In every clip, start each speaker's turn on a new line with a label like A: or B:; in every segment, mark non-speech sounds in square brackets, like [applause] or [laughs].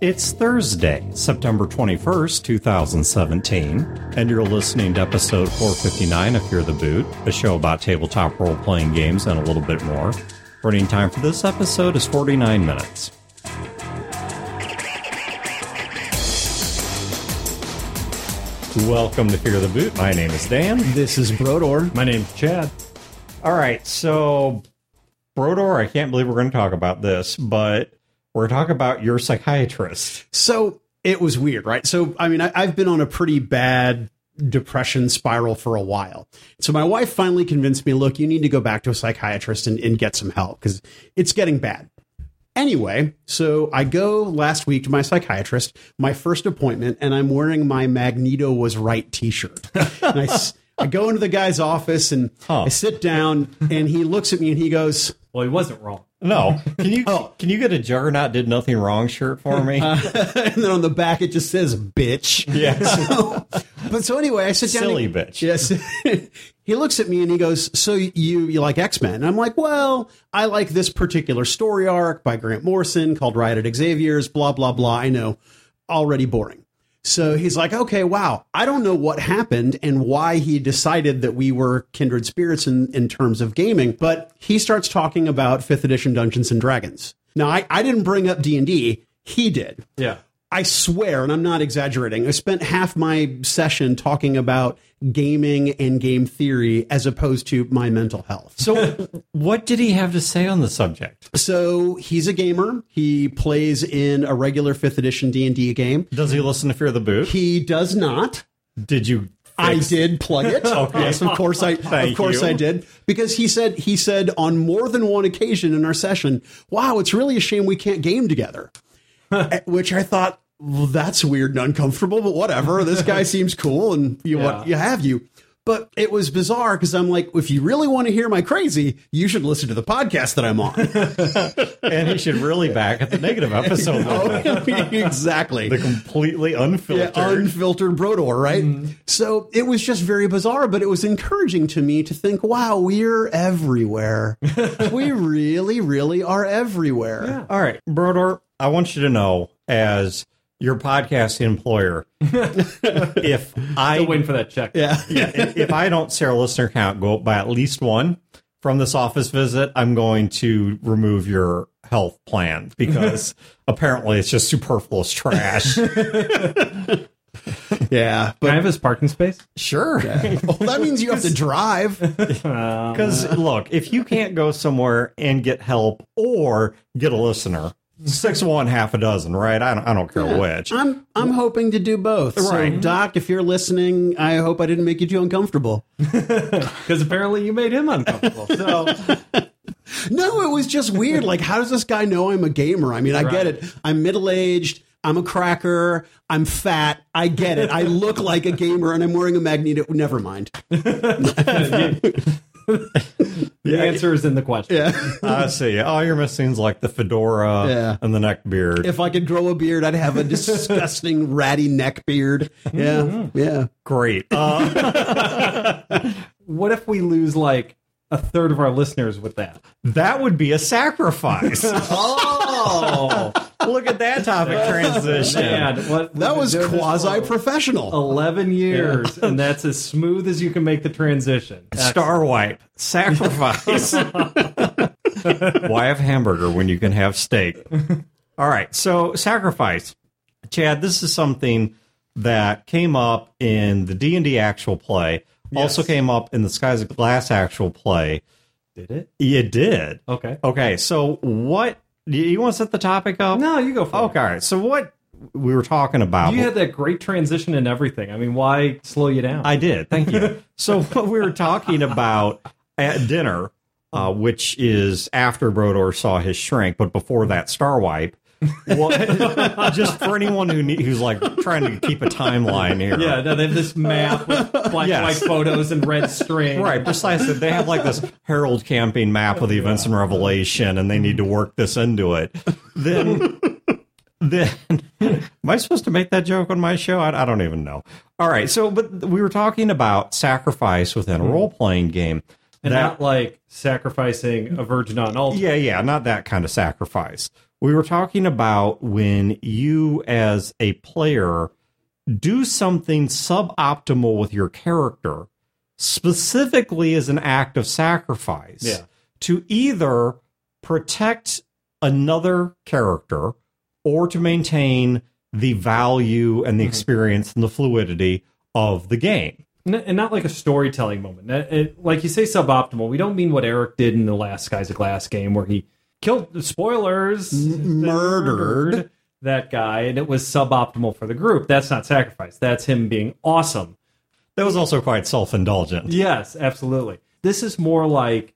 A: It's Thursday, September 21st, 2017, and you're listening to episode 459 of Fear the Boot, a show about tabletop role playing games and a little bit more. Running time for this episode is 49 minutes. Welcome to Fear the Boot. My name is Dan.
B: This is Brodeur.
C: My name's Chad.
A: All right, so Brodeur, I can't believe we're going to talk about this, but we're talking about your psychiatrist.
B: So it was weird, right? So, I mean, I, I've been on a pretty bad depression spiral for a while. So my wife finally convinced me, look, you need to go back to a psychiatrist and, and get some help because it's getting bad. Anyway, so I go last week to my psychiatrist, my first appointment, and I'm wearing my Magneto was right t-shirt. [laughs] and I, I go into the guy's office and
A: Huh.
B: I sit down and he looks at me and he goes,
C: Well, he wasn't wrong.
A: No, [laughs] can you oh. can you get a Juggernaut did nothing wrong shirt for me? [laughs]
B: and then on the back it just says bitch.
A: yes. [laughs]
B: But so anyway, I sit down.
A: Silly
B: and-
A: bitch.
B: Yes. he looks at me and he goes, "So you you like X Men?" And I'm like, "Well, I like this particular story arc by Grant Morrison called Riot at Xavier's." Blah blah blah. I know, already boring. So he's like, "Okay, wow. I don't know what happened and why he decided that we were kindred spirits in in terms of gaming, but he starts talking about fifth edition Dungeons and Dragons. Now, I I didn't bring up D and D. He did.
C: Yeah.
B: I swear, and I'm not exaggerating, I spent half my session talking about gaming and game theory as opposed to my mental health.
A: So, what did he have to say on the subject?
B: So he's a gamer. He plays in a regular fifth edition D&D game.
A: Does he listen to Fear the Boot?
B: He does not.
A: Did you?
B: I did plug it. [laughs] Yes, of course I
A: Thank
B: of course
A: you.
B: I did. Because he said he said on more than one occasion in our session, "Wow, it's really a shame we can't game together." At [laughs] eh, Which I thought, well, that's weird and uncomfortable, but whatever. This guy [laughs] seems cool and you
C: Yeah.
B: what you have you. But it was bizarre because I'm like, if you really want to hear my crazy, you should listen to the podcast that I'm on. [laughs]
A: And he should really back at the negative episode. [laughs]
B: Oh, [laughs] exactly.
A: The completely
B: Yeah,
A: unfiltered.
B: unfiltered Brodeur, right? Mm-hmm. So it was just very bizarre, but it was encouraging to me to think, wow, we're everywhere. we really, really are everywhere.
A: All right, Brodeur, I want you to know as your podcast employer, [laughs] if I
C: Still waiting for that check.
B: Yeah. [laughs]
A: yeah, if I don't see our listener count go up by at least one from this office visit, I'm going to remove your health plan because [laughs] apparently it's just superfluous trash.
B: Yeah.
C: Can I have his parking space?
A: sure.
B: well, that means you have to drive.
A: Um, because look, if you can't go somewhere and get help or get a listener, six one, half a dozen, right? I don't, I don't care which.
B: I'm I'm hoping to do both. So,
A: Right.
B: Doc, if you're listening, I hope I didn't make you too uncomfortable. [laughs]
C: Because apparently you made him uncomfortable. So [laughs]
B: No, it was just weird. Like, how does this guy know I'm a gamer? I mean, I get it. I'm middle aged. I'm a cracker. I'm fat. I get it. I look like a gamer, and I'm wearing a magneto. Never mind. [laughs]
C: the answer is in the question.
B: Yeah.
A: I see. All you're missing is like the fedora
B: Yeah.
A: and the neck beard.
B: If I could grow a beard, I'd have a disgusting [laughs] ratty neck beard. Yeah. Yeah.
A: Great. Uh, [laughs]
C: What if we lose like a third of our listeners with that?
A: that would be a sacrifice. [laughs]
C: Oh,
A: Look at that topic [laughs] transition.
C: man. What,
B: That was
C: we've been doing this
B: quasi
C: for
B: professional.
C: 11 years, and that's as smooth as you can make the transition.
A: Star wipe. Sacrifice. [laughs] Why have hamburger when you can have steak? [laughs] All right. So sacrifice. Chad, this is something that came up in the D&D actual play. Also came up in the Skies of Glass actual play.
C: Did it?
A: It did.
C: Okay.
A: Okay. So what you- you want to set the topic up?
C: No, you go for
A: Okay. All right. So what we were talking about.
C: You had that great transition and everything. I mean, why slow you down?
A: I did. Thank you. [laughs] so what we were talking about at dinner, uh, which is after Brodeur saw his shrink, but before that star wipe. What, [laughs] just for anyone who need, who's like trying to keep a timeline here.
C: Yeah, no, they have this map with black and white photos and red string.
A: Right, precisely. They have like this Harold Camping map of the oh, events in Revelation, and they need to work this into it. Then, [laughs] then, am I supposed to make that joke on my show? I, I don't even know. All right, so but we were talking about sacrifice within a hmm. role playing game.
C: and not like sacrificing a virgin on an altar.
A: Yeah, yeah, not that kind of sacrifice. We were talking about when you, as a player, do something suboptimal with your character, specifically as an act of sacrifice,
C: Yeah.
A: to either protect another character or to maintain the value and the mm-hmm. experience and the fluidity of the game.
C: And not like a storytelling moment. Like you say, suboptimal. We don't mean what Eric did in the last Skies of Glass game, where he killed spoilers,
B: murdered.
C: that guy, and it was suboptimal for the group. That's not sacrifice. That's him being awesome.
A: That was also quite self indulgent.
C: Yes, absolutely. This is more like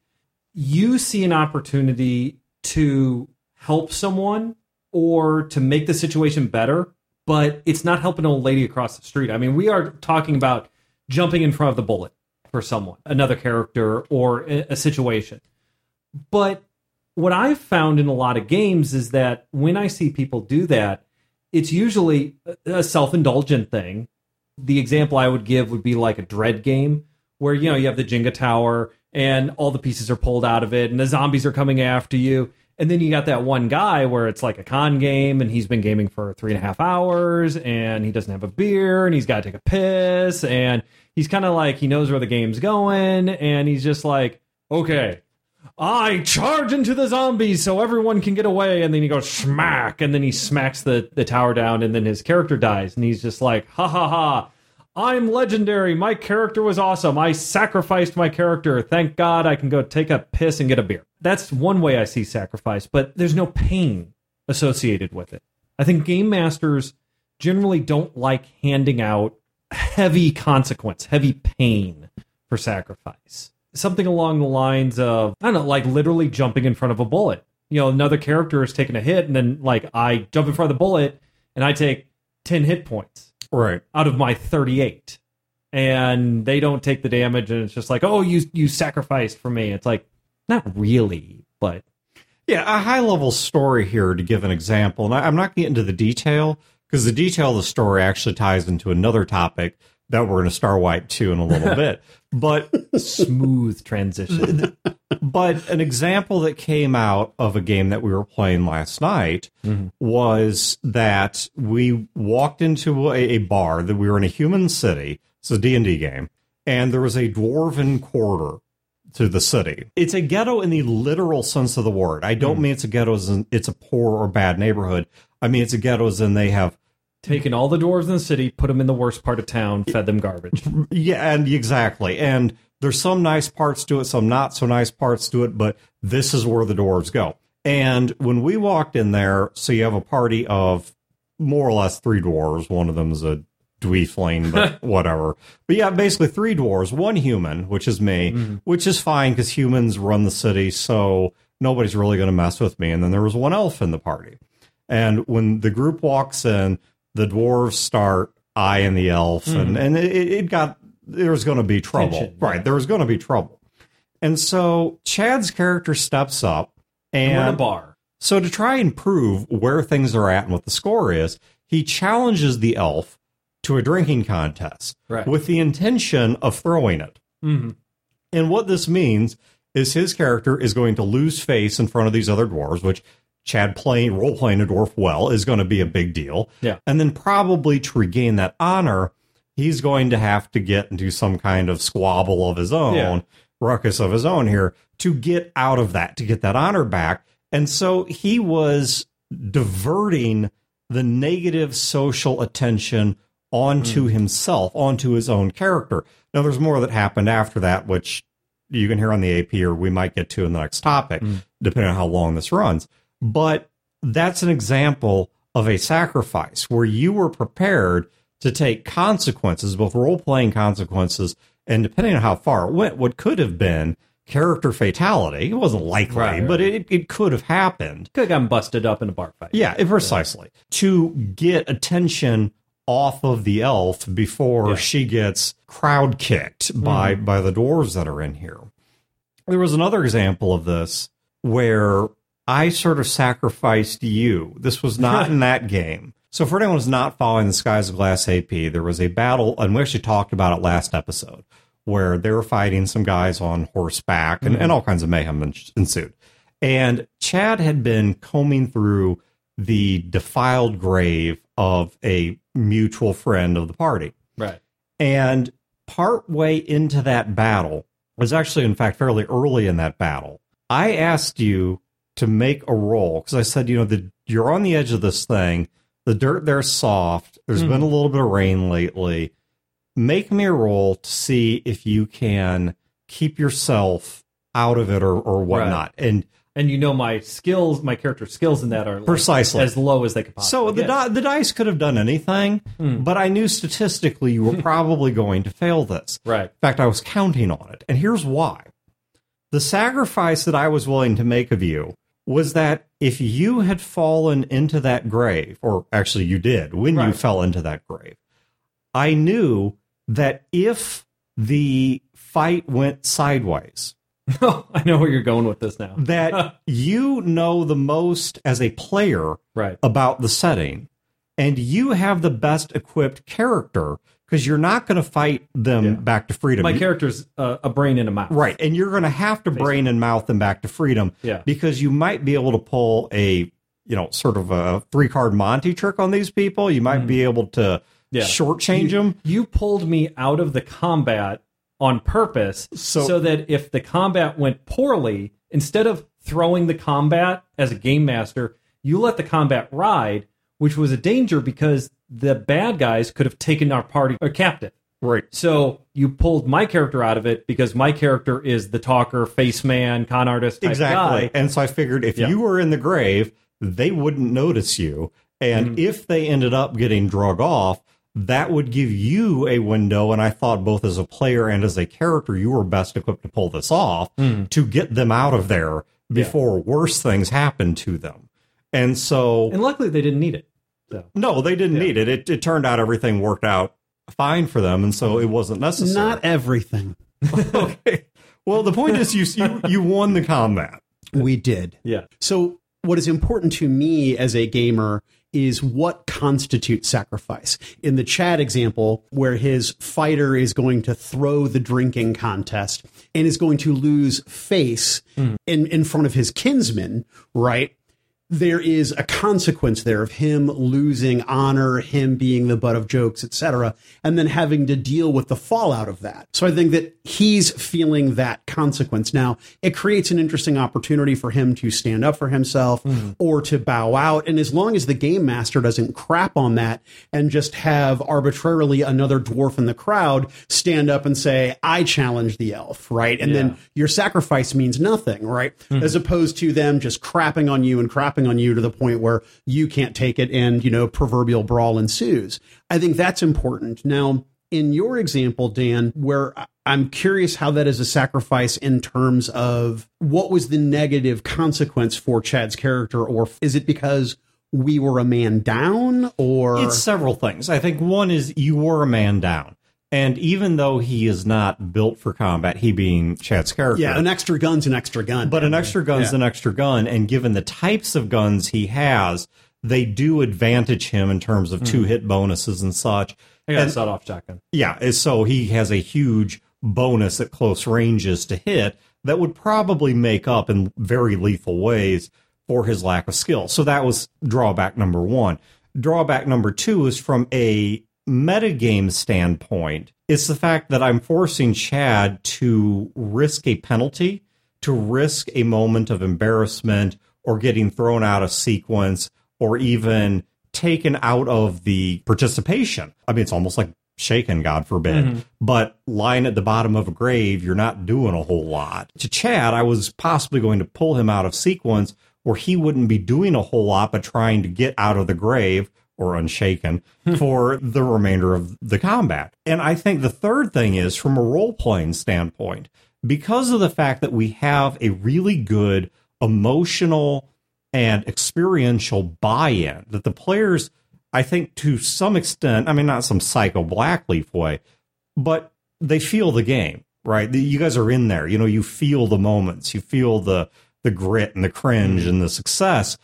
C: you see an opportunity to help someone or to make the situation better, but it's not helping an old lady across the street. I mean, we are talking about jumping in front of the bullet for someone, another character, or a, a situation. But what I've found in a lot of games is that when I see people do that, it's usually a- self indulgent thing. The example I would give would be like a dread game where you know you have the Jenga tower and all the pieces are pulled out of it and the zombies are coming after you. And then you got that one guy where it's like a con game and he's been gaming for three and a half hours and he doesn't have a beer and he's got to take a piss and he's kind of like he knows where the game's going and he's just like, okay, I charge into the zombies so everyone can get away. And then he goes smack, and then he smacks the, the tower down, and then his character dies. And he's just like, ha ha ha. I'm legendary. My character was awesome. I sacrificed my character. Thank God I can go take a piss and get a beer. That's one way I see sacrifice, but there's no pain associated with it. I think game masters generally don't like handing out heavy consequence, heavy pain for sacrifice. Something along the lines of, I don't know, like literally jumping in front of a bullet. You know, another character is taking a hit, and then like I jump in front of the bullet and I take 10 hit points
A: Right.
C: out of my 38 and they don't take the damage and it's just like oh you you sacrificed for me it's like not really but
A: Yeah, a high level story here to give an example. And I, I'm not getting into the detail because the detail of the story actually ties into another topic that we're going to star wipe to in a little [laughs] bit. But
C: smooth transition [laughs]
A: but an example that came out of a game that we were playing last night mm-hmm. was that we walked into a, a bar that we were in a human city. It's a D&D game. And there was a dwarven quarter to the city. It's a ghetto in the literal sense of the word. I don't mm. mean it's a ghetto as in it's a poor or bad neighborhood. I mean it's a ghetto as in they have
C: taken all the dwarves in the city put them in the worst part of town fed them garbage [laughs]
A: Yeah, and exactly. And there's some nice parts to it, some not so nice parts to it, but this is where the dwarves go. And when we walked in there, so you have a party of more or less three dwarves. One of them is a dweefling, but [laughs] whatever. But yeah, basically three dwarves, one human, which is me, mm-hmm. which is fine because humans run the city, so nobody's really going to mess with me. And then there was one elf in the party. And when the group walks in, the dwarves start eyeing the elf, and, and it, it got, there was going to be trouble.
C: Tension,
A: right. There was going to be trouble. And so Chad's character steps up
C: we're a bar
A: so to try and prove where things are at and what the score is, he challenges the elf to a drinking contest
C: Right.
A: with the intention of throwing it.
C: Mhm.
A: And what this means is his character is going to lose face in front of these other dwarves, which Chad playing role playing a dwarf well is going to be a big deal.
C: Yeah.
A: And then probably to regain that honor, he's going to have to get into some kind of squabble of his own,
C: Yeah.
A: ruckus of his own here to get out of that, to get that honor back. And so he was diverting the negative social attention onto hmm. himself, onto his own character. Now, there's more that happened after that, which you can hear on the AP or we might get to in the next topic, hmm. depending on how long this runs. But that's an example of a sacrifice where you were prepared to take consequences, both role playing consequences, and depending on how far it went, what could have been character fatality. It wasn't likely,
C: Right,
A: but it, it could have happened.
C: could have gotten busted up in a bar fight
A: Yeah, precisely. To get attention off of the elf before
C: Yeah.
A: she gets crowd kicked by mm-hmm. by the dwarves that are in here. There was another example of this where I sort of sacrificed you. This was not in that game. So for anyone who's not following the Skies of Glass AP, there was a battle, and we actually talked about it last episode, where they were fighting some guys on horseback and, and mm-hmm. all kinds of mayhem ensued. And Chad had been combing through the defiled grave of a mutual friend of the party.
C: Right.
A: And part way into that battle was actually, in fact, fairly early in that battle. I asked you to make a roll because I said, you know, the, you're on the edge of this thing. The dirt there's soft. There's been a mm-hmm. little bit of rain lately. Make me a roll to see if you can keep yourself out of it or, or whatnot. And
C: And you know my skills, my character skills in that are like,
A: Precisely.
C: as low as they could possibly
A: So the di- the dice could have done anything, hmm. but I knew statistically you were [laughs] probably going to fail this.
C: Right.
A: In fact, I was counting on it, and here's why: the sacrifice that I was willing to make of you was that if you had fallen into that grave, or actually you did when you fell into that grave, I knew that if the fight went sideways, [laughs] oh,
C: I know where you're going with this now.
A: that [laughs] you know the most as a player
C: Right.
A: about the setting and you have the best equipped character because you're not going to fight them
C: Yeah.
A: back to freedom
C: My character's uh, a brain and a mouth.
A: right and you're going to have to brain and mouth them back to freedom
C: Yeah.
A: because you might be able to pull a you know sort of a three card monty trick on these people you might be able to
C: Mm. Yeah.
A: shortchange them
C: You pulled me out of the combat on purpose
A: So-
C: so, that if the combat went poorly, instead of throwing the combat as a game master, you let the combat ride, which was a danger because the bad guys could have taken our party or captive.
A: right
C: So you pulled my character out of it because my character is the talker, face man, con artist
A: exactly
C: guy.
A: and so i figured if
C: Yeah.
A: you were in the grave they wouldn't notice you and
C: Mm-hmm.
A: if they ended up getting drug off that would give you a window and i thought both as a player and as a character you were best equipped to pull this off
C: Mm-hmm.
A: to get them out of there before worse things happen to them and so
C: And luckily they didn't need it. So
A: no they didn't need it. it it turned out everything worked out fine for them and so it wasn't necessary
B: Not everything. [laughs]
A: okay well the point is you, you you won the combat
B: We did.
C: yeah.
B: So, what is important to me as a gamer is what constitutes sacrifice. In the Chad example, where his fighter is going to throw the drinking contest and is going to lose face hmm. in, in front of his kinsmen, right? There is a consequence there of him losing honor, him being the butt of jokes, etc., and then having to deal with the fallout of that. So I think that he's feeling that consequence. Now, it creates an interesting opportunity for him to stand up for himself mm-hmm. or to bow out. And as long as the game master doesn't crap on that and just have arbitrarily another dwarf in the crowd stand up and say, I challenge the elf, right? And then your sacrifice means nothing, right? Hmm. As opposed to them just crapping on you and crapping on you to the point where you can't take it and, you know, proverbial brawl ensues. I think that's important. Now, in your example, Dan, where I'm curious how that is a sacrifice in terms of what was the negative consequence for Chad's character, or is it because we were a man down, or
A: It's several things. I think one is you were a man down. And even though he is not built for combat, he being Chad's character,
B: yeah, an extra gun's an extra gun,
A: but an extra gun's an extra gun. And given the types of guns he has, they do advantage him in terms of two hmm. hit bonuses and such.
C: I got
A: And-
C: sawed off shotgun.
A: Yeah, so he has a huge bonus at close ranges to hit that would probably make up in very lethal ways for his lack of skill. So that was drawback number one. Drawback number two is from a metagame standpoint, it's the fact that I'm forcing Chad to risk a penalty, to risk a moment of embarrassment or getting thrown out of sequence or even taken out of the participation. I mean, it's almost like shaken, God forbid. Mm-hmm. But lying at the bottom of a grave, you're not doing a whole lot. To Chad, I was possibly going to pull him out of sequence where he wouldn't be doing a whole lot but trying to get out of the grave or unshaken for the remainder of the combat. And I think the third thing is from a role playing standpoint, because of the fact that we have a really good emotional and experiential buy in, that the players, I think to some extent, I mean, not some psycho blackleaf way, but they feel the game, right? You guys are in there. You know, you feel the moments, you feel the the grit and the cringe mm-hmm. and the success.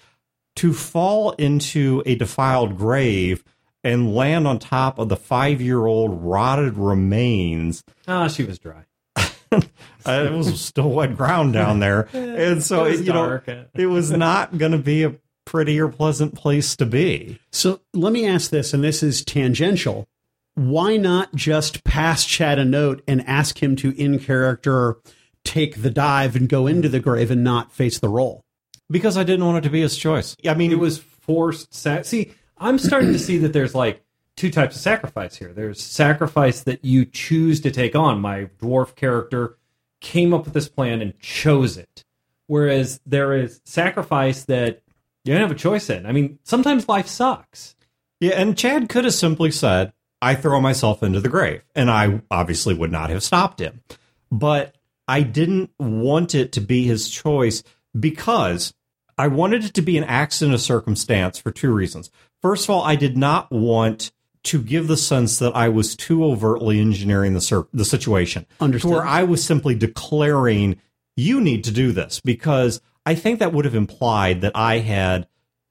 A: To fall into a defiled grave and land on top of the five year old rotted remains.
C: Ah, she was dry. [laughs]
A: It was still wet ground down there. [laughs] And so,
C: It was
A: you know, [laughs] it was not going to be a pretty or pleasant place to be.
B: So let me ask this, and this is tangential. Why not just pass Chad a note and ask him to, in character, take the dive and go into the grave and not face the roll?
A: Because I didn't want it to be his choice. I mean,
C: it was forced. Sa- See, I'm starting to see that there's like two types of sacrifice here. There's sacrifice that you choose to take on. My dwarf character came up with this plan and chose it, whereas there is sacrifice that you don't have a choice in. I mean, sometimes life sucks.
A: Yeah, and Chad could have simply said, I throw myself into the grave. And I obviously would not have stopped him. But I didn't want it to be his choice because I wanted it to be an accident of circumstance for two reasons. First of all, I did not want to give the sense that I was too overtly engineering the cir- the situation.
B: Understood.
A: Where I was simply declaring, you need to do this because I think that would have implied that I had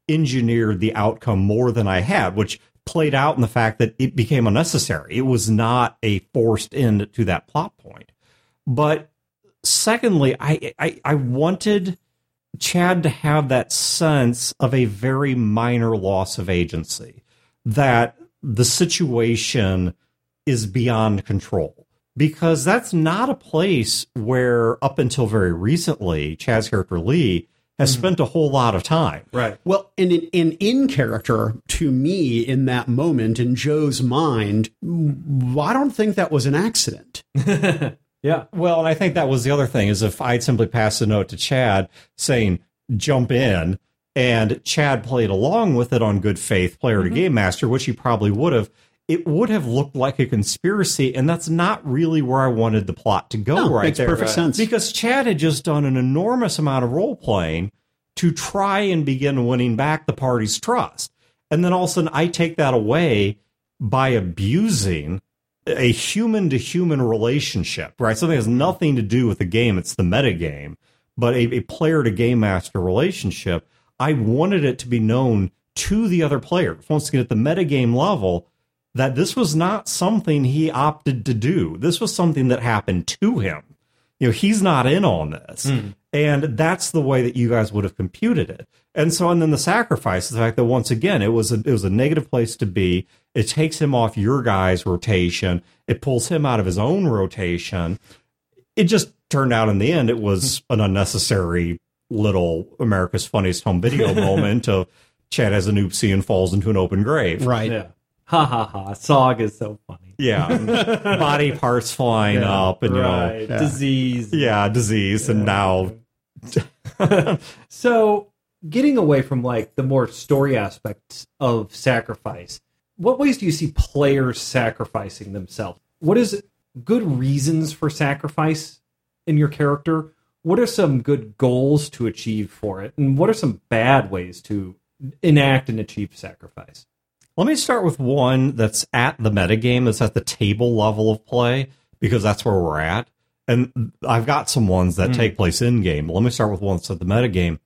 A: engineered the outcome more than I had, which played out in the fact that it became unnecessary. It was not a forced end to that plot point. But secondly, I, I, I wanted Chad to have that sense of a very minor loss of agency, that the situation is beyond control. Because that's not a place where, up until very recently, Chad's character Lee has mm-hmm. spent a whole lot of time.
C: Right.
B: Well, and in, in in character, to me, in that moment, in Joe's mind, I don't think that was an accident. [laughs]
C: Yeah.
A: Well, and I think that was the other thing is if I'd simply passed a note to Chad saying jump in, and Chad played along with it on good faith, player to mm-hmm. game master, which he probably would have. It would have looked like a conspiracy, and that's not really where I wanted the plot to go.
B: No,
A: right
B: makes
A: there,
B: perfect sense.
A: because Chad had just done an enormous amount of role playing to try and begin winning back the party's trust, and then all of a sudden I take that away by abusing a human to human relationship, right? Something that has nothing to do with the game, it's the meta game, but a, a player to game master relationship. I wanted it to be known to the other players, once again at the meta game level, that this was not something he opted to do. This was something that happened to him. You know, he's not in on this. Hmm. And that's the way that you guys would have computed it. And so, and then the sacrifice, the fact that once again, it was a, it was a negative place to be. It takes him off your guy's rotation. It pulls him out of his own rotation. It just turned out in the end, it was hmm. an unnecessary little America's Funniest Home Video [laughs] moment of Chad has an oopsie and falls into an open grave.
B: Right.
C: Yeah. [laughs] Ha ha ha. Sog is so funny.
A: Yeah. [laughs] body parts flying up and,
C: right.
A: you know,
C: Disease.
A: yeah, disease. And now,
C: So, getting away from like the more story aspects of sacrifice, what ways do you see players sacrificing themselves? What is good reasons for sacrifice in your character? What are some good goals to achieve for it? And what are some bad ways to enact and achieve sacrifice?
A: let me start with one that's at the metagame, that's at the table level of play, because that's where we're at. And I've got some ones that hmm. take place in game. Let me start with one that's at the metagame.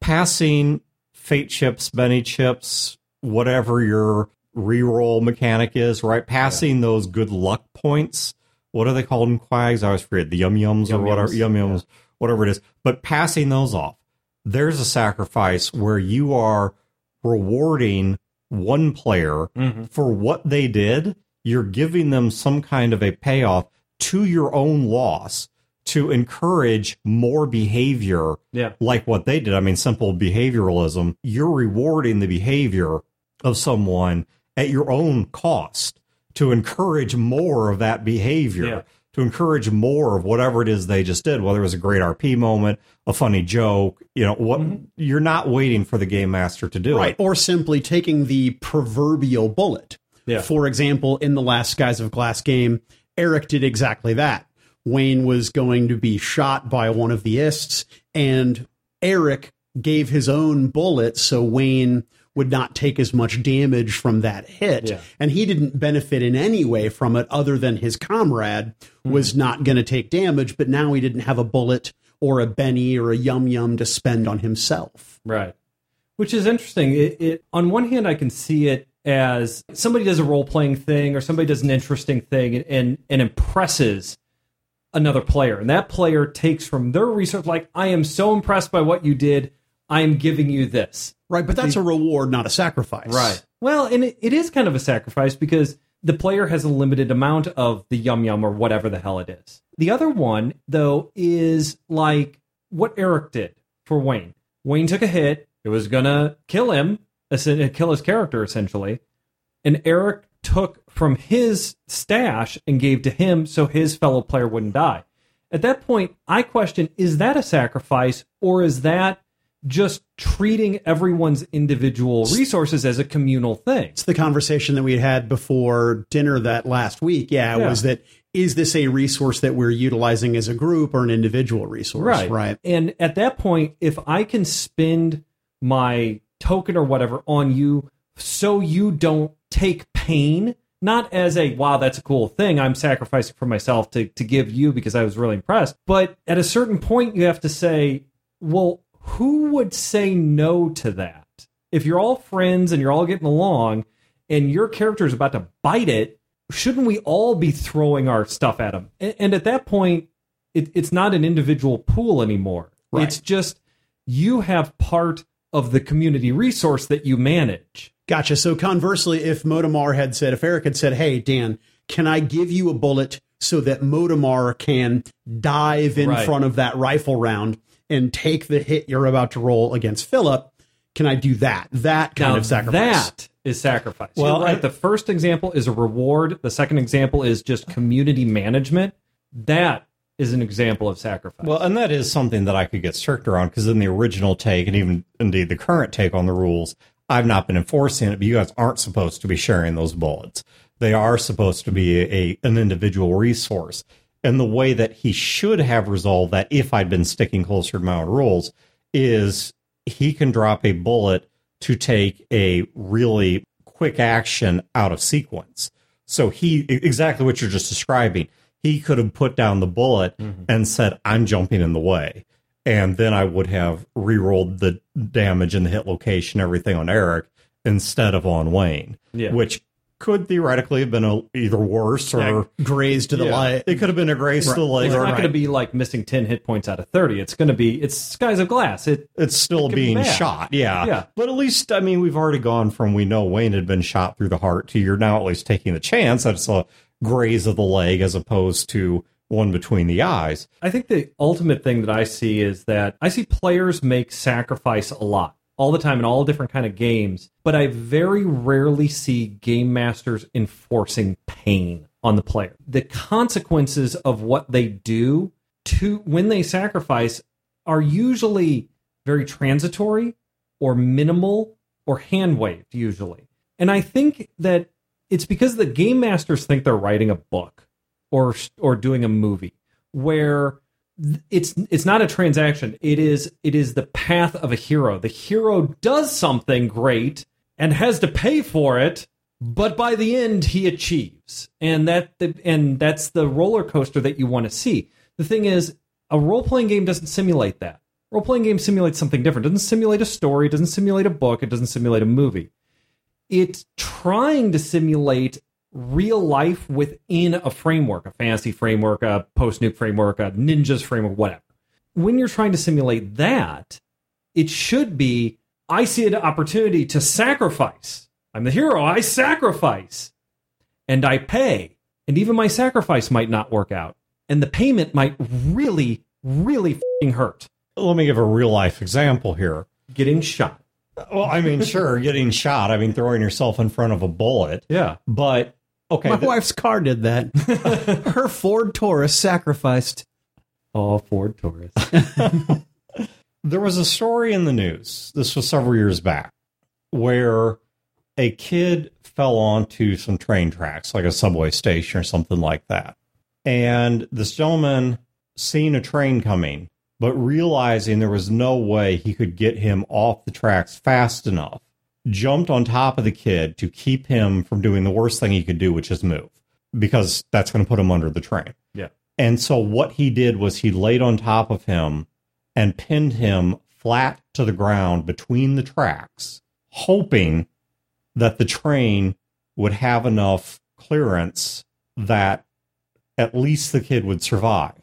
A: Passing fate chips, Benny chips, whatever your reroll mechanic is, right? Passing those good luck points. What are they called in quags? I always forget. The yum yums or whatever, yum yums, whatever it is. But passing those off. There's a sacrifice where you are rewarding one player mm-hmm. for what they did. You're giving them some kind of a payoff to your own loss to encourage more behavior
C: Yeah.
A: like what they did. I mean, simple behavioralism. You're rewarding the behavior of someone at your own cost to encourage more of that behavior,
C: Yeah.
A: to encourage more of whatever it is they just did, whether it was a great RP moment, a funny joke, you know, what mm-hmm. you're not waiting for the game master to do
B: Right.
A: it.
B: Or simply taking the proverbial bullet.
C: Yeah.
B: For example, in the last Skies of Glass game, Eric did exactly that. Wayne was going to be shot by one of the ists, and Eric gave his own bullet so Wayne would not take as much damage from that hit.
C: Yeah.
B: And he didn't benefit in any way from it other than his comrade hmm. was not going to take damage, but now he didn't have a bullet or a Benny or a Yum Yum to spend on himself.
C: Right. Which is interesting. It, it on one hand, I can see it as somebody does a role playing thing or somebody does an interesting thing and, and, and impresses another player. And that player takes from their research, like, I am so impressed by what you did. I am giving you this.
B: Right, but that's a reward, not a sacrifice. Right.
C: Well, and it, it is kind of a sacrifice because the player has a limited amount of the yum yum or whatever the hell it is. The other one, though, is like what Eric did for Wayne. Wayne took a hit. It was going to kill him, kill his character, essentially. And Eric took from his stash and gave to him so his fellow player wouldn't die. At that point, I question is that a sacrifice or is that just treating everyone's individual resources as a communal thing?
B: It's the conversation that we had before dinner that last week. Yeah,
C: Yeah.
B: was that is this a resource that we're utilizing as a group or an individual resource?
C: Right.
B: Right.
C: And at that point, if I can spend my token or whatever on you so you don't take pain, not as a wow, that's a cool thing. I'm sacrificing for myself to, to give you because I was really impressed. But at a certain point, you have to say, well, who would say no to that? If you're all friends and you're all getting along and your character is about to bite it, shouldn't we all be throwing our stuff at them? And, and at that point, it, it's not an individual pool anymore.
B: Right.
C: It's just you have part of the community resource that you manage.
B: Gotcha. So conversely, if Modamar had said, if Eric had said, "Hey Dan, can I give you a bullet so that Modamar can dive in
C: Right.
B: front of that rifle round and take the hit you're about to roll against Philip?" Can I do that? That kind
C: now
B: of sacrifice.
C: that is sacrifice.
A: Well,
C: You're right.
A: I-
C: the first example is a reward. The second example is just community management. That is an example of sacrifice.
A: Well, and that is something that I could get stricter on because in the original take, and even indeed the current take on the rules, I've not been enforcing it. But you guys aren't supposed to be sharing those bullets. They are supposed to be a, an individual resource. And the way that he should have resolved that, if I'd been sticking closer to my own rules, is he can drop a bullet to take a really quick action out of sequence. So he exactly what you're just describing. He could have put down the bullet mm-hmm. and said, "I'm jumping in the way," and then I would have re-rolled the damage and the hit location, everything on Eric instead of on Wayne,
C: Yeah.
A: which could theoretically have been a, either worse or
B: grazed to the
A: Yeah.
B: light.
A: it could have been a grace to the leg.
C: it's
A: or
C: not going to be like missing 10 hit points out of 30. It's going to be, it's skies of glass. It,
A: it's still
C: It could be
A: being shot. Yeah.
C: Yeah.
A: But at least, I mean, we've already gone from we know Wayne had been shot through the heart to you're now at least taking the chance that it's a graze of the leg as opposed to one between the eyes.
C: I think the ultimate thing that I see is that I see players make sacrifice a lot, all the time in all different kind of games, but I very rarely see game masters enforcing pain on the player. The consequences of what they do to when they sacrifice are usually very transitory or minimal or hand waved usually. And I think that it's because the game masters think they're writing a book or or doing a movie where it's it's not a transaction. It is it is the path of a hero. The hero does something great and has to pay for it but by the end he achieves. And that and that's the roller coaster that you want to see. The thing is a role-playing game doesn't simulate that. Role-playing game simulates something different. It doesn't simulate a story. Doesn't simulate a book. It doesn't simulate a movie. It's trying to simulate real life within a framework, a fantasy framework, a post nuke framework, a ninjas framework, whatever. When you're trying to simulate that, it should be I see an opportunity to sacrifice. I'm the hero, I sacrifice. And I pay. And even my sacrifice might not work out. And the payment might really, really fing hurt.
A: Let me give a real life example here.
C: Getting shot.
A: Well, I mean, sure, getting shot. I mean, throwing yourself in front of a bullet.
C: Yeah.
A: But okay,
B: My
A: th-
B: wife's car did that. [laughs] Her Ford Taurus sacrificed.
C: Oh, Ford Taurus. [laughs]
A: there was a story in the news. This was several years back, where a kid fell onto some train tracks, like a subway station or something like that. And this gentleman seen a train coming, but realizing there was no way he could get him off the tracks fast enough, jumped on top of the kid to keep him from doing the worst thing he could do, which is move, because that's going to put him under the train.
C: Yeah.
A: And so what he did was he laid on top of him and pinned him flat to the ground between the tracks, hoping that the train would have enough clearance that at least the kid would survive.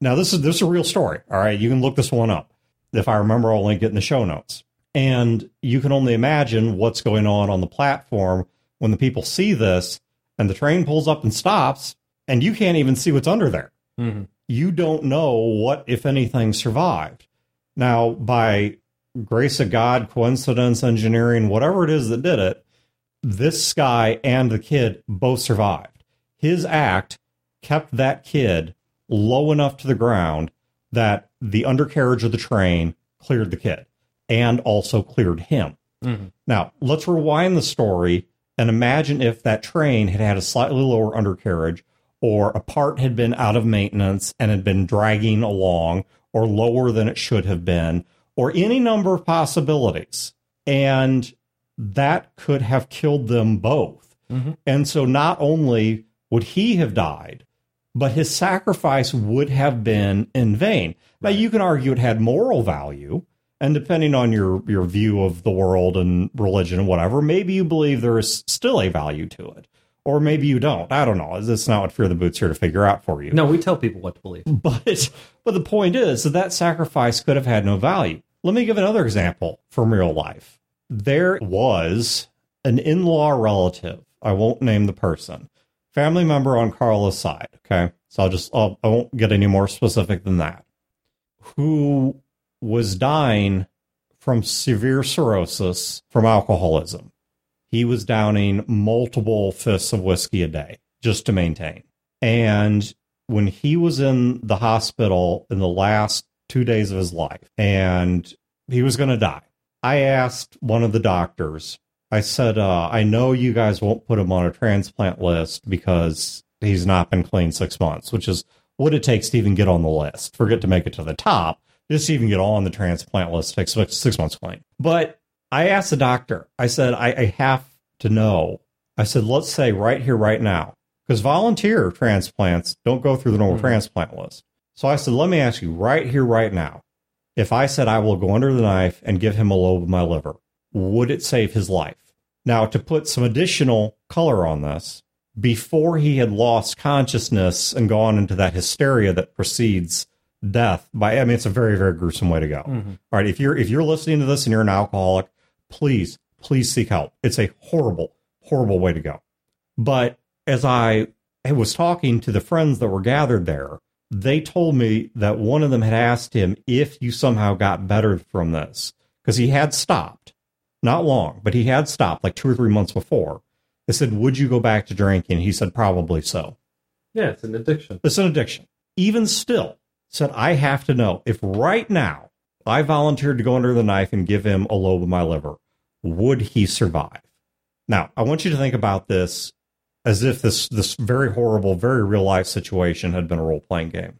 A: Now this is this is a real story. All right, you can look this one up. If I remember, I'll link it in the show notes. And you can only imagine what's going on on the platform when the people see this and the train pulls up and stops, and you can't even see what's under there.
C: Mm-hmm.
A: You don't know what, if anything, survived. Now, by grace of God, coincidence, engineering, whatever it is that did it, this guy and the kid both survived. His act kept that kid low enough to the ground that the undercarriage of the train cleared the kid and also cleared him.
C: Mhm.
A: Now, let's rewind the story and imagine if that train had had a slightly lower undercarriage or a part had been out of maintenance and had been dragging along or lower than it should have been or any number of possibilities. And that could have killed them both.
C: Mhm.
A: And so not only would he have died, but his sacrifice would have been in vain. Now you can argue it had moral value, and depending on your your view of the world and religion and whatever, maybe you believe there is still a value to it, or maybe you don't. I don't know. That's not what Fear the Boots here to figure out for you.
C: No, we tell people what to believe.
A: But but the point is that that sacrifice could have had no value. Let me give another example from real life. There was an in-law relative. I won't name the person. Family member on Carla's side. Okay, so I'll just I'll, I won't get any more specific than that. Who was dying from severe cirrhosis from alcoholism. He was downing multiple fists of whiskey a day just to maintain. And when he was in the hospital in the last two days of his life and he was going to die, I asked one of the doctors, I said, uh, I know you guys won't put him on a transplant list because he's not been clean six months, which is what it takes to even get on the list. Forget to make it to the top. Just to even get on the transplant list takes six, six months clean. But I asked the doctor, I said, I, I have to know. I said, let's say right here, right now, because volunteer transplants don't go through the normal
C: Mhm.
A: transplant list. So I said, let me ask you right here, right now. If I said I will go under the knife and give him a lobe of my liver, would it save his life? Now, to put some additional color on this, before he had lost consciousness and gone into that hysteria that precedes death by I mean it's a very very gruesome way to go.
C: Mhm.
A: All right, if you're if you're listening to this and you're an alcoholic, please please seek help. It's a horrible horrible way to go. But as I was talking to the friends that were gathered there, they told me that one of them had asked him if you somehow got better from this because he had stopped, not long, but he had stopped like two or three months before. They said, "Would you go back to drinking?" He said, "Probably so."
C: Yeah, it's an addiction.
A: It's an addiction. Even still, said I have to know if right now I volunteered to go under the knife and give him a lobe of my liver, would he survive? Now, I want you to think about this as if this this very horrible, very real life situation had been a role playing game.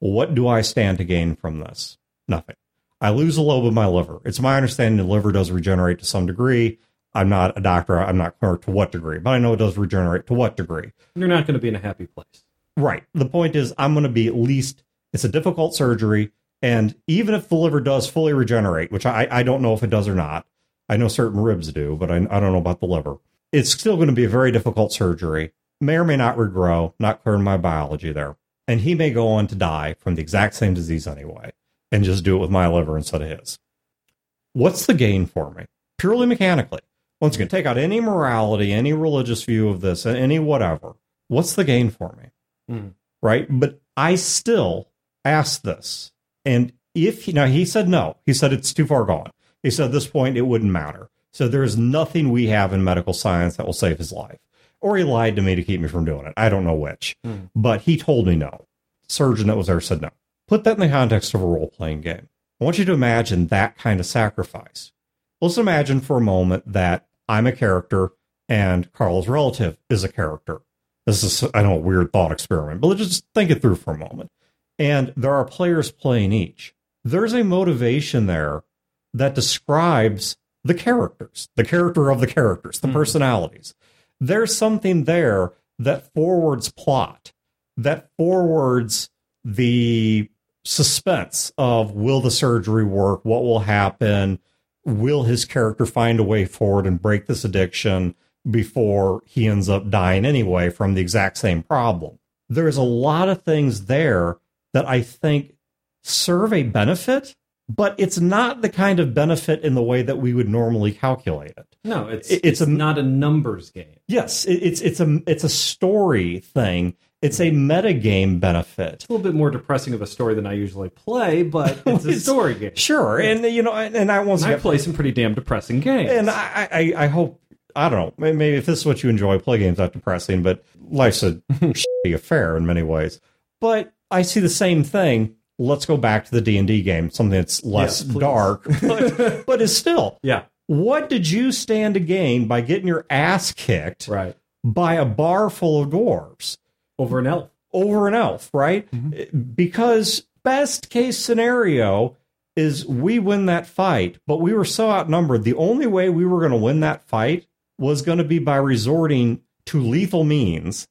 A: What do I stand to gain from this? Nothing. I lose a lobe of my liver. It's my understanding the liver does regenerate to some degree. I'm not a doctor. I'm not clear to what degree, but I know it does regenerate to what degree.
C: You're not going to be in a happy place.
A: Right. The point is, I'm going to be at least, it's a difficult surgery. And even if the liver does fully regenerate, which I, I don't know if it does or not, I know certain ribs do, but I, I don't know about the liver. It's still going to be a very difficult surgery. May or may not regrow, not clear in my biology there. And he may go on to die from the exact same disease anyway, and just do it with my liver instead of his. What's the gain for me? Purely mechanically. Once again, take out any morality, any religious view of this, any whatever. What's the gain for me?
C: Mhm.
A: right? But I still asked this. And if now he said no, he said it's too far gone. He said at this point it wouldn't matter. So there is nothing we have in medical science that will save his life. Or he lied to me to keep me from doing it. I don't know which.
C: Hmm.
A: But he told me no. Surgeon that was there said no. Put that in the context of a role playing game. I want you to imagine that kind of sacrifice. Let's imagine for a moment that I'm a character and Carl's relative is a character. This is, I know, a weird thought experiment, but let's just think it through for a moment. And there are players playing each. There's a motivation there that describes the characters, the character of the characters, the
C: Mhm.
A: personalities. There's something there that forwards plot, that forwards the suspense of will the surgery work, what will happen, will his character find a way forward and break this addiction before he ends up dying anyway from the exact same problem? There's a lot of things there that I think serve a benefit, but it's not the kind of benefit in the way that we would normally calculate it.
C: No, it's
A: It-
C: it's,
A: it's a-
C: not a numbers game.
A: Yes, it, it's it's a it's a story thing. It's a mm-hmm. metagame benefit.
C: It's a little bit more depressing of a story than I usually play, but [laughs] it's a story game.
A: Sure, and you know, and, I won't
C: I play some pretty damn depressing games.
A: and I, I I hope I don't know. Maybe if this is what you enjoy, play games not depressing, but life's a [laughs] shitty affair in many ways. But I see the same thing. Let's go back to the D and D game, something that's less
C: Yes,
A: dark, [laughs] but, but is still.
C: yeah,
A: What did you stand to gain by getting your ass kicked
C: right.
A: by a bar full of dwarves?
C: Over an elf.
A: over an elf, right?
C: Mm-hmm.
A: Because best case scenario is we win that fight, but we were so outnumbered. The only way we were going to win that fight was going to be by resorting to lethal means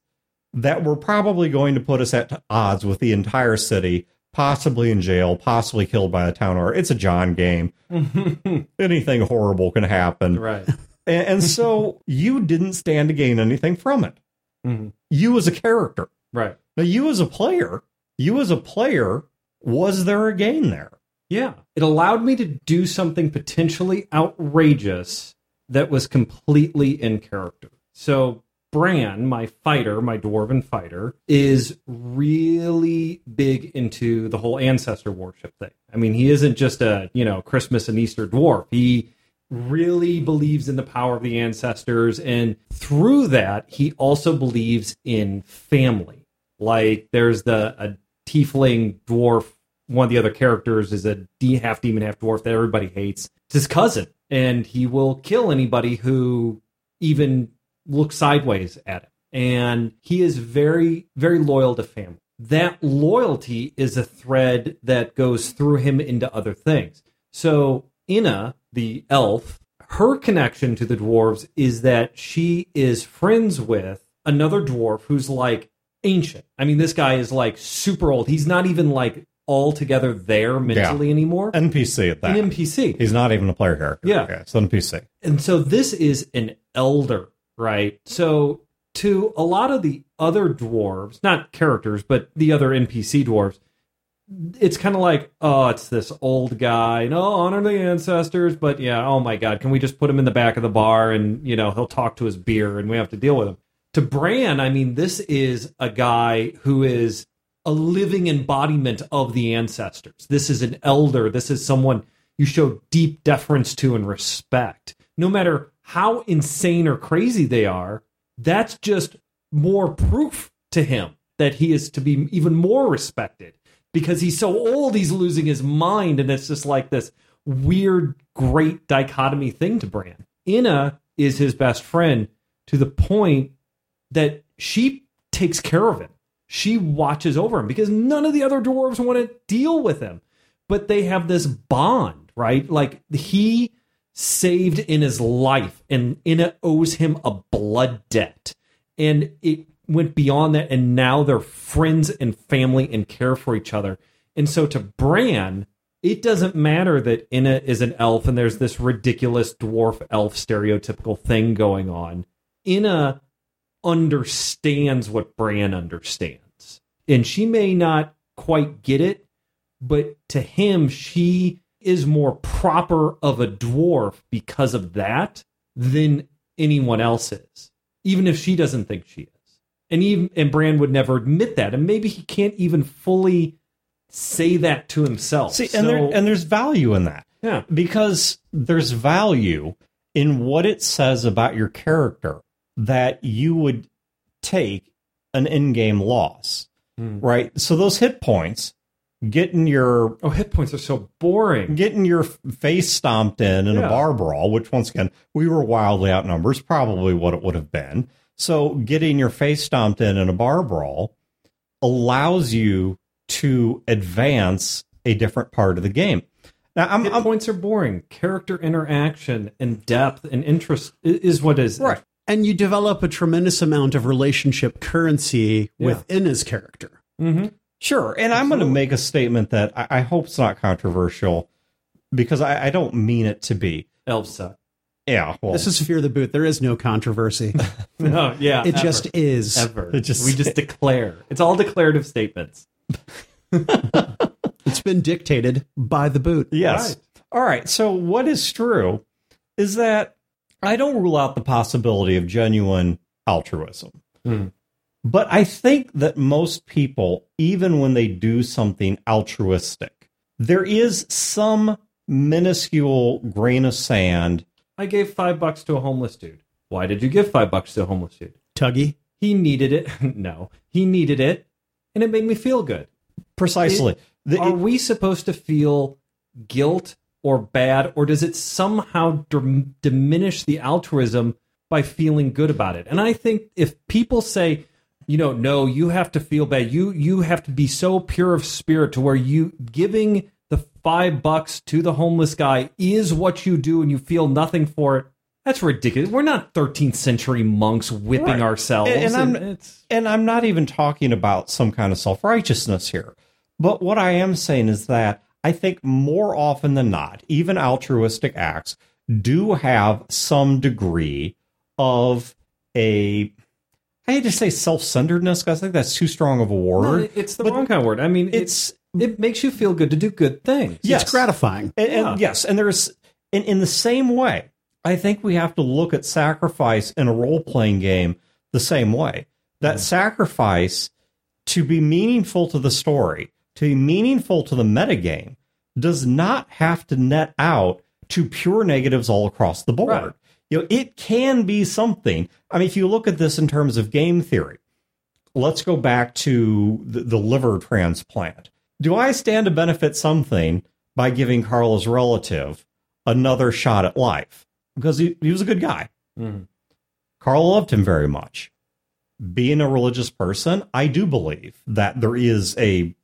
A: that were probably going to put us at odds with the entire city, possibly in jail, possibly killed by a town or it's a John game. [laughs] Anything horrible can happen.
C: Right.
A: And, and so [laughs] you didn't stand to gain anything from it.
C: Mhm.
A: You as a character.
C: Right.
A: Now, you as a player, you as a player, was there a gain there?
C: Yeah. It allowed me to do something potentially outrageous that was completely in character. So, Bran, my fighter, my dwarven fighter, is really big into the whole ancestor worship thing. I mean, he isn't just a, you know, Christmas and Easter dwarf. He really believes in the power of the ancestors. And through that, he also believes in family. Like, there's the a tiefling dwarf one of the other characters is a half demon, half dwarf that everybody hates. It's his cousin, and he will kill anybody who even looks sideways at him. And he is very, very loyal to family. That loyalty is a thread that goes through him into other things. So, Inna, the elf, her connection to the dwarves is that she is friends with another dwarf who's like ancient. I mean, this guy is like super old. He's not even like altogether there mentally anymore.
A: NPC at that.
C: An NPC.
A: He's not even a player character.
C: Yeah.
A: Okay, it's an NPC.
C: And so this is an elder, right? So to a lot of the other dwarves, not characters, but the other NPC dwarves, it's kind of like, oh, it's this old guy. No, oh, honor the ancestors, but yeah, oh my god, can we just put him in the back of the bar and you know he'll talk to his beer and we have to deal with him. To Bran, I mean, this is a guy who is a living embodiment of the ancestors. This is an elder. This is someone you show deep deference to and respect. No matter how insane or crazy they are, that's just more proof to him that he is to be even more respected because he's so old, he's losing his mind. And it's just like this weird, great dichotomy thing to Bran. Inna is his best friend to the point that she takes care of him. She watches over him because none of the other dwarves want to deal with him. But they have this bond, right? Like he saved in his life and Inna owes him a blood debt. And it went beyond that and now they're friends and family and care for each other. And so to Bran, it doesn't matter that Inna is an elf and there's this ridiculous dwarf elf stereotypical thing going on. Inna understands what Bran understands. And she may not quite get it, but to him, she is more proper of a dwarf because of that than anyone else is, even if she doesn't think she is. And even and Bran would never admit that, and maybe he can't even fully say that to himself.
A: See,
C: So-
A: and there, and there's value in that
C: yeah,
A: because there's value in what it says about your character that you would take an in-game loss,
C: Hmm.
A: right? So those hit points, getting your
C: oh, hit points are so boring.
A: getting your face stomped in in
C: Yeah.
A: a bar brawl, which once again we were wildly outnumbered, is probably what it would have been. So getting your face stomped in in a bar brawl allows you to advance a different part of the game. Now I'm,
C: Hit
A: I'm
C: points are boring. Character interaction and depth and interest is what is
A: right.
B: And you develop a tremendous amount of relationship currency
C: Yeah.
B: within his character.
C: Mm-hmm.
A: Sure, and I'm going to make a statement that I, I hope it's not controversial. because I, I don't mean it to be.
C: Elves suck.
A: Yeah, well,
B: This is Fear the Boot. There is no controversy. [laughs]
C: No, yeah.
B: It
C: ever.
B: just is.
C: ever.
A: It just-
C: we just declare. It's all declarative statements.
B: It's been dictated by the boot.
A: Yes.
C: Right.
A: All right. So what is true is that I don't rule out the possibility of genuine altruism.
C: Hmm.
A: But I think that most people, even when they do something altruistic, there is some minuscule grain of sand.
C: I gave five bucks to a homeless dude. Why did you give five bucks to a homeless dude?
B: Tuggy.
C: He needed it. [laughs] no, he needed it, and it made me feel good.
A: Precisely. The-
C: Are we supposed to feel guilt or bad, or does it somehow dim- diminish the altruism by feeling good about it? And I think if people say, you know, no, you have to feel bad. You you have to be so pure of spirit to where you giving the five bucks to the homeless guy is what you do, and you feel nothing for it. That's ridiculous. We're not 13th century monks whipping
A: Right.
C: ourselves.
A: And- and I'm-
C: it's
A: and I'm not even talking about some kind of self righteousness here. But what I am saying is that I think more often than not, even altruistic acts do have some degree of a, I hate to say self centeredness because I think that's too strong of a
C: no,
A: word.
C: it's the
A: but
C: wrong kind of word. I mean,
A: it's,
C: it's it makes you feel good to do good things.
A: Yes.
B: It's gratifying.
A: and, and yes, and there's, in, in the same way, I think we have to look at sacrifice in a role playing game the same way. That mm. sacrifice to be meaningful to the story, to be meaningful to the metagame, does not have to net out to pure negatives all across the board.
C: Right.
A: You know, it can be something. I mean, if you look at this in terms of game theory, let's go back to the, the liver transplant. Do I stand to benefit something by giving Carla's relative another shot at life? Because he, he was a good guy.
C: Mhm.
A: Carl loved him very much. Being a religious person, I do believe that there is a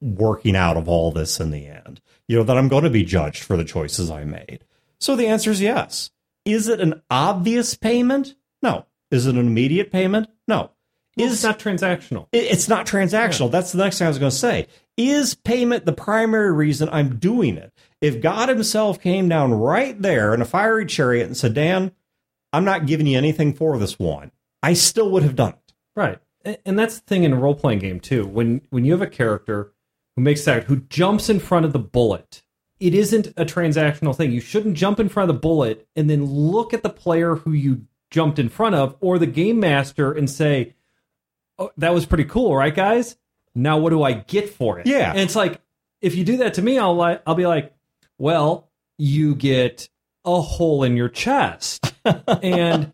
A: working out of all this in the end. You know, that I'm going to be judged for the choices I made. So the answer is yes. Is it an obvious payment? No. Is it an immediate payment? No.
C: Well,
A: Is
C: it's not transactional.
A: it- It's not transactional. That's the next thing I was going to say. Is payment the primary reason I'm doing it? If God Himself came down right there in a fiery chariot and said, Dan, I'm not giving you anything for this one, I still would have done it.
C: Right. And that's the thing in a role playing game too. When when you have a character who makes that who jumps in front of the bullet, it isn't a transactional thing. You shouldn't jump in front of the bullet and then look at the player who you jumped in front of or the game master and say, oh, that was pretty cool, right guys? Now what do I get for it?
A: Yeah.
C: And it's like if you do that to me, I'll like I'll be like, well, you get a hole in your chest. [laughs] and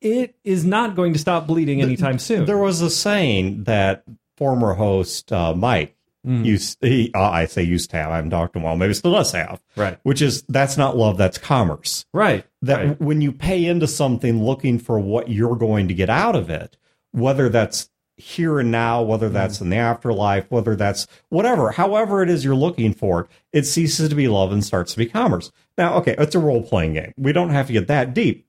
C: it is not going to stop bleeding anytime soon.
A: There was a saying that former host uh, Mike
C: Mm.
A: used, he, uh, I say used to have, I haven't talked to him well, maybe still does have,
C: right.
A: which is that's not love, that's commerce.
C: Right.
A: that
C: right.
A: when you pay into something looking for what you're going to get out of it, whether that's here and now, whether that's in the afterlife, whether that's whatever, however it is you're looking for it, it ceases to be love and starts to be commerce. Now, okay, it's a role playing game. We don't have to get that deep.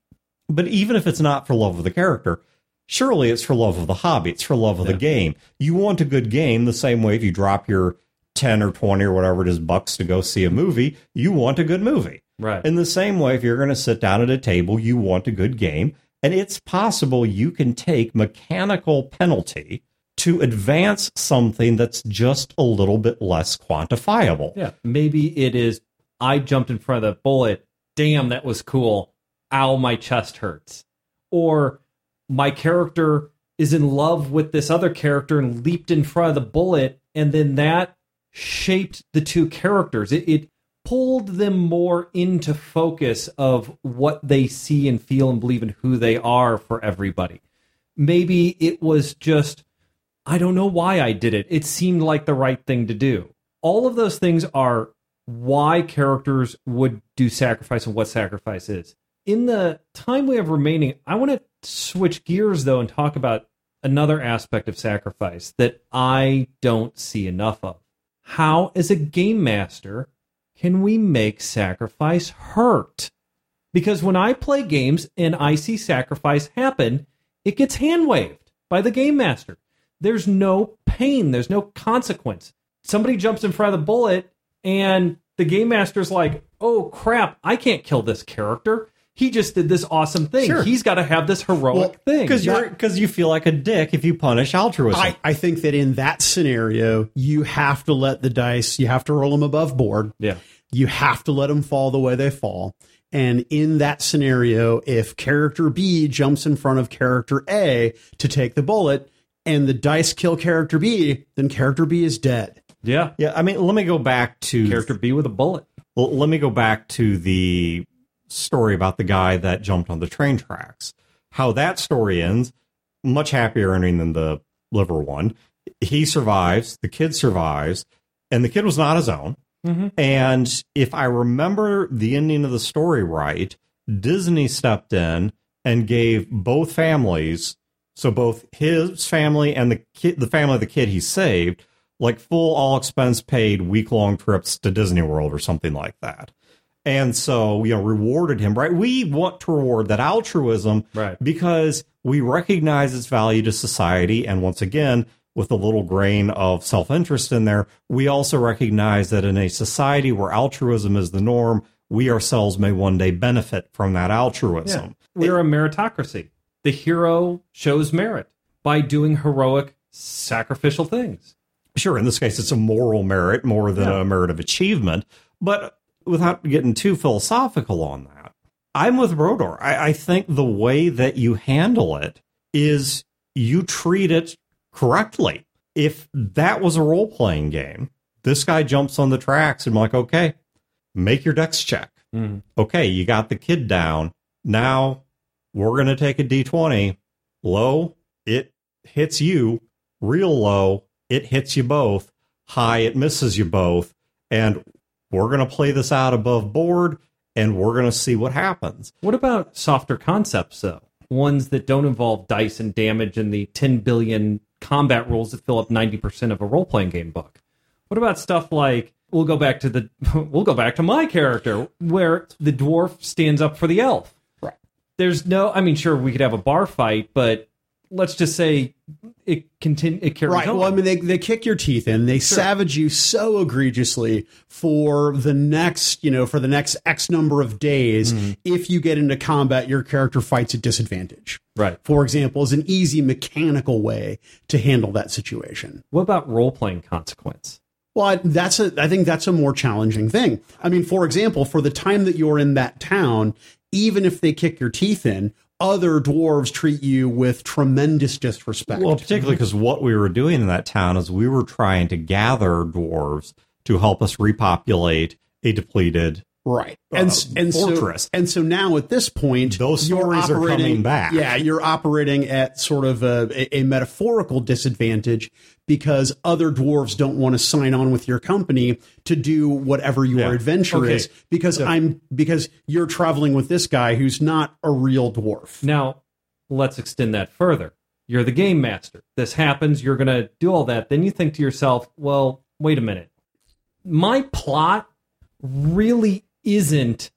A: But even if it's not for love of the character, surely it's for love of the hobby. It's for love of the game. You want a good game the same way if you drop your 10 or 20 or whatever it is bucks to go see a movie, you want a good movie.
C: Right.
A: In the same way, if you're going to sit down at a table, you want a good game. And it's possible you can take mechanical penalty to advance something that's just a little bit less quantifiable.
C: yeah. Maybe it is. I jumped in front of the bullet. Damn, that was cool. Ow, my chest hurts. Or my character is in love with this other character and leaped in front of the bullet, and then that shaped the two characters. It, it pulled them more into focus of what they see and feel and believe and who they are for everybody. Maybe it was just I don't know why I did it. It seemed like the right thing to do. All of those things are why characters would do sacrifice and what sacrifice is. In the time we have remaining, I want to switch gears though and talk about another aspect of sacrifice that I don't see enough of. How, as a game master, can we make sacrifice hurt? Because when I play games and I see sacrifice happen, it gets hand waved by the game master. There's no pain, there's no consequence. Somebody jumps in front of the bullet and the game master's like, "Oh crap, I can't kill this character. He just did this awesome thing.
A: Sure.
C: He's got to have this heroic
B: Well,
C: thing."
A: Because you're because you feel like a dick if you punish altruism.
B: I, I think that in that scenario, you have to let the dice, you have to roll them above board.
C: yeah,
B: You have to let them fall the way they fall. And in that scenario, if character B jumps in front of character A to take the bullet and the dice kill character B, then character B is dead.
C: yeah.
A: yeah, I mean, let me go back to
C: Character B with a bullet.
A: Well, let me go back to the story about the guy that jumped on the train tracks. How that story ends, much happier ending than the liver one. He survives, the kid survives, and the kid was not his own. Mm-hmm. And if I remember the ending of the story right, Disney stepped in and gave both families, so both his family and the kid, the family of the kid he saved, like full all expense paid week long trips to Disney World or something like that. And so, you know, rewarded him, right? We want to reward that altruism
C: Right.
A: because we recognize its value to society. And once again, with a little grain of self interest in there, we also recognize that in a society where altruism is the norm, we ourselves may one day benefit from that altruism.
C: We're a meritocracy. The hero shows merit by doing heroic, sacrificial things.
A: Sure, in this case, it's a moral merit more than
C: Yeah.
A: a merit of achievement. But without getting too philosophical on that, I'm with Brodeur. I, I think the way that you handle it is you treat it correctly. If that was a role playing game, this guy jumps on the tracks and I'm like, okay, make your dex check.
C: Mhm.
A: Okay, you got the kid down. Now we're going to take a d20. Low, it hits you. Real low, it hits you both. High, it misses you both. And we're going to play this out above board and we're going to see what happens.
C: What about softer concepts, though? Ones that don't involve dice and damage and the 10 billion combat rules that fill up 90% of a role playing game book? What about stuff like we'll go back to the [laughs] we'll go back to my character where the dwarf stands up for the elf.
B: Right.
C: There's no I mean sure we could have a bar fight, but let's just say it continue it carries
B: Right.
C: on.
B: Well, I mean, they, they kick your teeth in. They savage you so egregiously for the next, you know, for the next X number of days. Mm-hmm. If you get into combat, your character fights at disadvantage.
C: right.
B: For example, is an easy mechanical way to handle that situation.
C: What about role playing consequence?
B: Well, I- that's a. I think that's a more challenging thing. I mean, for example, for the time that you're in that town, even if they kick your teeth in, other dwarves treat you with tremendous disrespect.
A: Well, particularly because what we were doing in that town is we were trying to gather dwarves to help us repopulate a depleted
B: Right. And
A: uh,
B: and
A: fortress.
B: so and so now at this point
A: Those stories are coming back.
B: Yeah, you're operating at sort of a, a, metaphorical disadvantage because other dwarves don't want to sign on with your company to do whatever your
A: Yeah.
B: adventure
C: Okay.
B: is because I'm because you're traveling with this guy who's not a real dwarf.
C: Now, let's extend that further. You're the game master. This happens, you're going to do all that. Then you think to yourself, well, wait a minute. My plot really isn't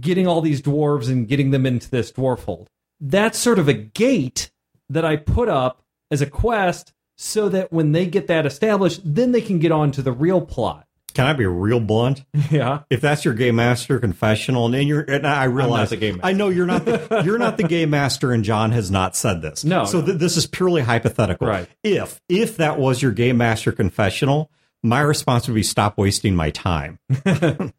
C: getting all these dwarves and getting them into this dwarf hold. That's sort of a gate that I put up as a quest so that when they get that established, then they can get on to the real plot.
A: Can I be real blunt?
C: Yeah.
A: If that's your game master confessional, and you're, and I realize
C: the game master.
A: I know you're not the [laughs] you're not the game master, and John has not said this.
C: No,
A: so
C: no.
A: th- this is purely hypothetical.
C: Right.
A: If if that was your game master confessional, my response would be stop wasting my time. [laughs]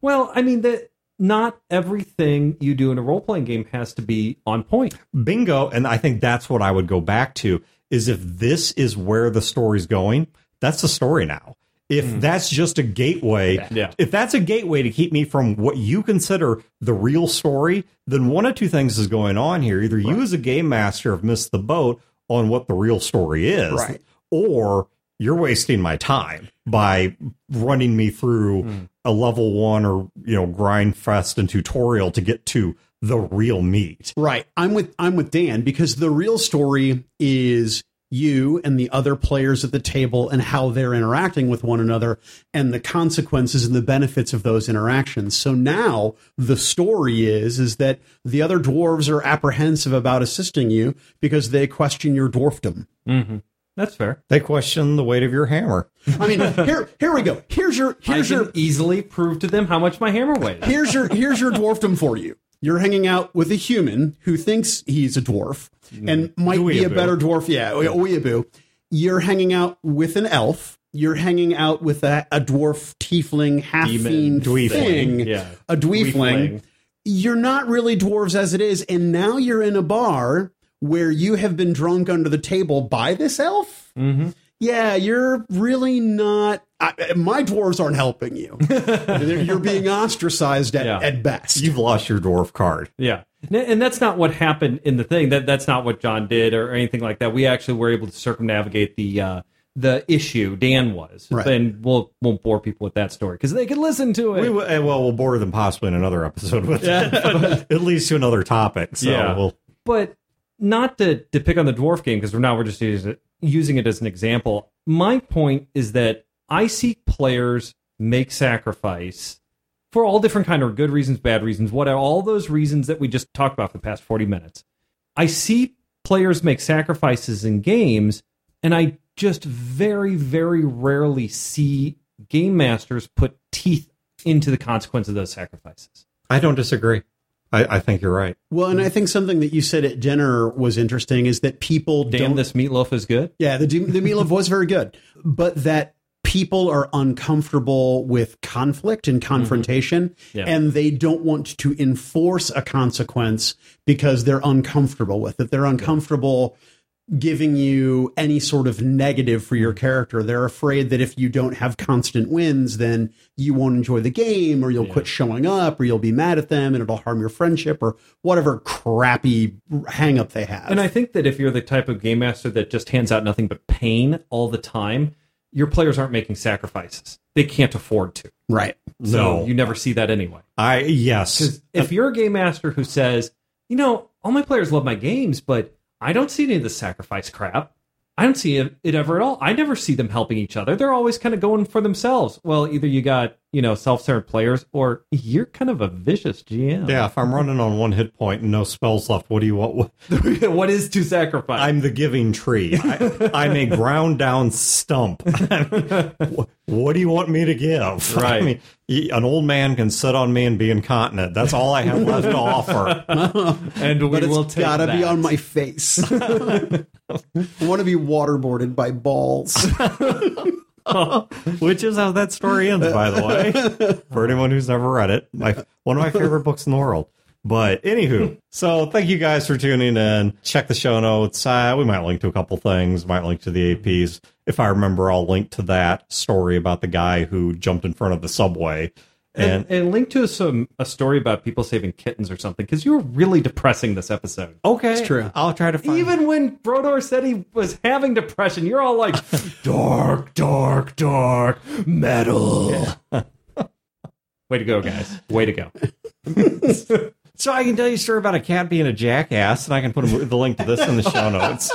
C: Well, I mean that not everything you do in a role playing game has to be on point.
A: Bingo, and I think that's what I would go back to is if this is where the story's going, that's the story now. If hmm. that's just a gateway.
C: Yeah.
A: if that's a gateway to keep me from what you consider the real story, then one of two things is going on here. Either you as a game master have missed the boat on what the real story is,
B: Right.
A: or you're wasting my time by running me through
C: Hmm.
A: a level one or you know grind fest and tutorial to get to the real meat.
B: Right. I'm with I'm with Dan because the real story is you and the other players at the table and how they're interacting with one another and the consequences and the benefits of those interactions. So now the story is is that the other dwarves are apprehensive about assisting you because they question your dwarfdom.
C: That's fair.
A: They question the weight of your hammer.
B: I mean, here here we go. Here's your here's
C: I
B: your
C: easily prove to them how much my hammer weighs.
B: here's your here's your dwarfdom for you. You're hanging out with a human who thinks he's a dwarf mm. and might be a better dwarf. Yeah, weeaboo. You're hanging out with an elf. You're hanging out with a, a dwarf tiefling half fiend
A: dweefling.
B: thing.
C: Yeah.
B: A dweefling.
C: Dweefling.
B: You're not really dwarves as it is, and now you're in a bar where you have been drunk under the table by this elf.
C: Mm-hmm.
B: Yeah, you're really not. I, my dwarves aren't helping you. [laughs] you're being ostracized at,
C: Yeah.
B: at best.
A: You've lost your dwarf card.
C: Yeah. And that's not what happened in the thing. That that's not what John did or anything like that. We actually were able to circumnavigate the uh, the issue. Dan was,
B: Right.
C: and we'll won't bore people with that story because they can listen to it.
A: We will, eh, well, we'll bore them possibly in another episode with it, but it leads to another topic. So
C: Yeah.
A: we'll,
C: but not to, to pick on the dwarf game because now we're just using it, using it as an example. My point is that I see players make sacrifice for all different kind of good reasons, bad reasons, what are all those reasons that we just talked about for the past 40 minutes. I see players make sacrifices in games, and I just very, very rarely see game masters put teeth into the consequence of those sacrifices.
A: I don't disagree. I, I think you're right.
B: well, and I think something that you said at dinner was interesting is that people
C: Damn,
B: don't.
C: this meatloaf is good.
B: yeah, the the meatloaf was very good, but that people are uncomfortable with conflict and confrontation,
C: Mm-hmm. Yeah.
B: and they don't want to enforce a consequence because they're uncomfortable with it. They're uncomfortable giving you any sort of negative for your character. They're afraid that if you don't have constant wins, then you won't enjoy the game or you'll quit showing up or you'll be mad at them and it'll harm your friendship or whatever crappy hang up they have.
C: And I think that if you're the type of game master that just hands out nothing but pain all the time, your players aren't making sacrifices. They can't afford to.
B: right.
C: So
A: No.
C: you never see that anyway.
A: I yes.
C: If you're a game master who says, you know, all my players love my games, but I don't see any of the sacrifice crap. I don't see it, ever at all. I never see them helping each other. They're always kind of going for themselves. Well, either you got, you know, self-centered players or you're kind of a vicious GM.
A: Yeah, if I'm running on one hit point and no spells left, what do you want? What- [laughs]
C: what is to sacrifice?
A: I'm the giving tree. I, [laughs] I'm a ground down stump. what, [laughs] what do you want me to give?
C: Right.
A: I mean, an old man can sit on me and be incontinent. That's all I have left to offer.
C: and we
B: But
C: will
B: it's
C: take
B: gotta be on my face. I want to be waterboarded by balls. [laughs]
A: Which is how that story ends, by the way. [laughs] For anyone who's never read it, my one of my favorite books in the world. But anywho, so thank you guys for tuning in. Check the show notes. Uh, we might link to a couple things. Might link to the APs. If I remember, I'll link to that story about the guy who jumped in front of the subway.
C: And,
A: And,
C: and link to some a story about people saving kittens or something because you were really depressing this episode.
A: okay,
B: It's true.
A: I'll try to find.
C: Even when Brodeur said he was having depression, you're all like, [laughs] dark, dark, dark, metal. [laughs] Way to go, guys. Way to go. [laughs]
A: so I can tell you a story about a cat being a jackass, and I can put a- the link to this in the show notes.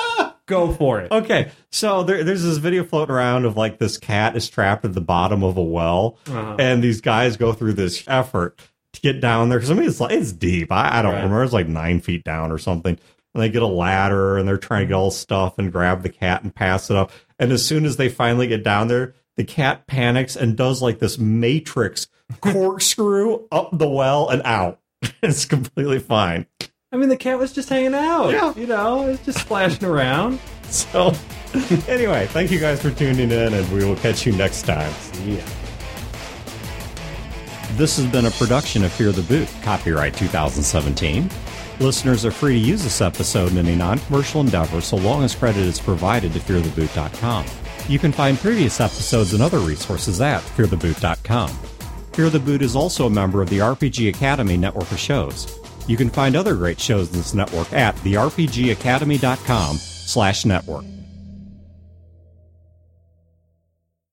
C: Go for it.
A: Okay, so there, there's this video floating around of like this cat is trapped at the bottom of a well,
C: Uh-huh.
A: and these guys go through this effort to get down there because I mean it's like it's deep. I, I don't
C: Right.
A: remember. It's like nine feet down or something. And they get a ladder and they're trying to get all stuff and grab the cat and pass it up. And as soon as they finally get down there, the cat panics and does like this matrix corkscrew up the well and out. [laughs] it's completely fine.
C: I mean, the cat was just hanging out.
A: Yeah.
C: You know, it was just splashing around. [laughs]
A: So anyway, thank you guys for tuning in, and we will catch you next time.
C: Yeah.
A: This has been a production of Fear the Boot, copyright 2017. Listeners are free to use this episode in any non-commercial endeavor so long as credit is provided to feartheboot.com. You can find previous episodes and other resources at feartheboot.com. Fear the Boot is also a member of the RPG Academy network of shows. You can find other great shows in this network at therpgacademy.com slash network.